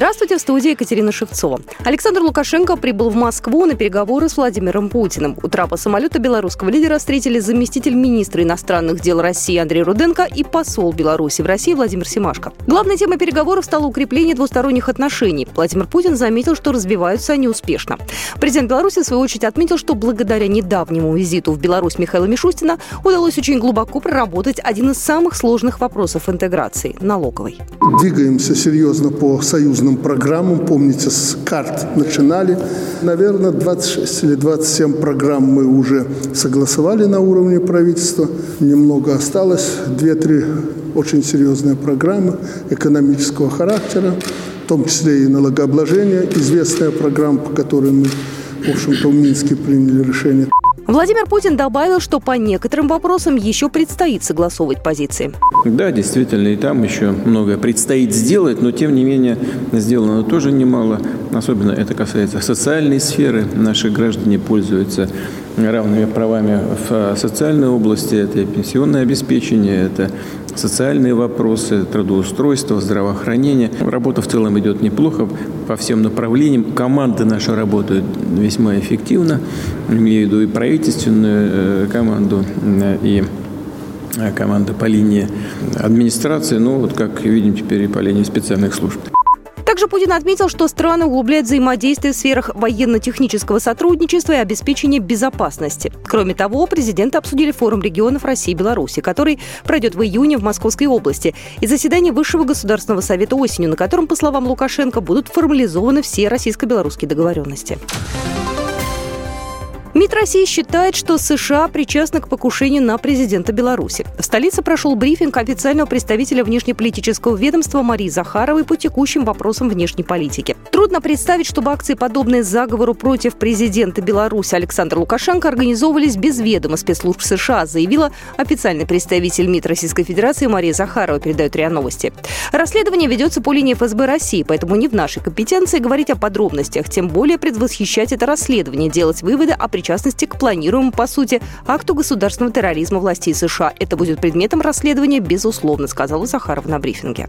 Здравствуйте, в студии Екатерина Шевцова. Александр Лукашенко прибыл в Москву на переговоры с Владимиром Путиным. У трапа самолета белорусского лидера встретили заместитель министра иностранных дел России Андрей Руденко и посол Беларуси в России Владимир Семашко. Главной темой переговоров стало укрепление двусторонних отношений. Владимир Путин заметил, что развиваются они успешно. Президент Беларуси, в свою очередь, отметил, что благодаря недавнему визиту в Беларусь Михаила Мишустина удалось очень глубоко проработать один из самых сложных вопросов интеграции – налоговой. Двигаемся серьезно по союзу союзным программам. Помните, с карт начинали. Наверное, 26 или 27 программ мы уже согласовали на уровне правительства. Немного осталось. Две-три очень серьезные программы экономического характера, в том числе и налогообложение. Известная программа, по которой мы, в общем-то, в Минске приняли решение. Владимир Путин добавил, что по некоторым вопросам еще предстоит согласовывать позиции. Да, действительно, и там еще многое предстоит сделать, но тем не менее сделано тоже немало. Особенно это касается социальной сферы. Наши граждане пользуются равными правами в социальной области. Это пенсионное обеспечение, это социальные вопросы, трудоустройство, здравоохранение. Работа в целом идет неплохо по всем направлениям. Команды наши работают весьма эффективно. Имею в виду и правительственную э, команду, э, и э, команды по линии администрации, ну вот как видим теперь и по линии специальных служб. Также Путин отметил, что страны углубляют взаимодействие в сферах военно-технического сотрудничества и обеспечения безопасности. Кроме того, президенты обсудили форум регионов России и Беларуси, который пройдет в июне в Московской области, и заседание Высшего государственного совета осенью, на котором, по словам Лукашенко, будут формализованы все российско-белорусские договоренности. МИД России считает, что США причастны к покушению на президента Беларуси. В столице прошел брифинг официального представителя внешнеполитического ведомства Марии Захаровой по текущим вопросам внешней политики. Трудно представить, чтобы акции, подобные заговору против президента Беларуси Александра Лукашенко, организовывались без ведома спецслужб США, заявила официальный представитель МИД Российской Федерации Мария Захарова, передает РИА Новости. Расследование ведется по линии ФСБ России, поэтому не в нашей компетенции говорить о подробностях, тем более предвосхищать это расследование, делать выводы о причастности к планируемому, по сути, акту государственного терроризма властей США. Это будет предметом расследования, безусловно, сказала Захарова на брифинге.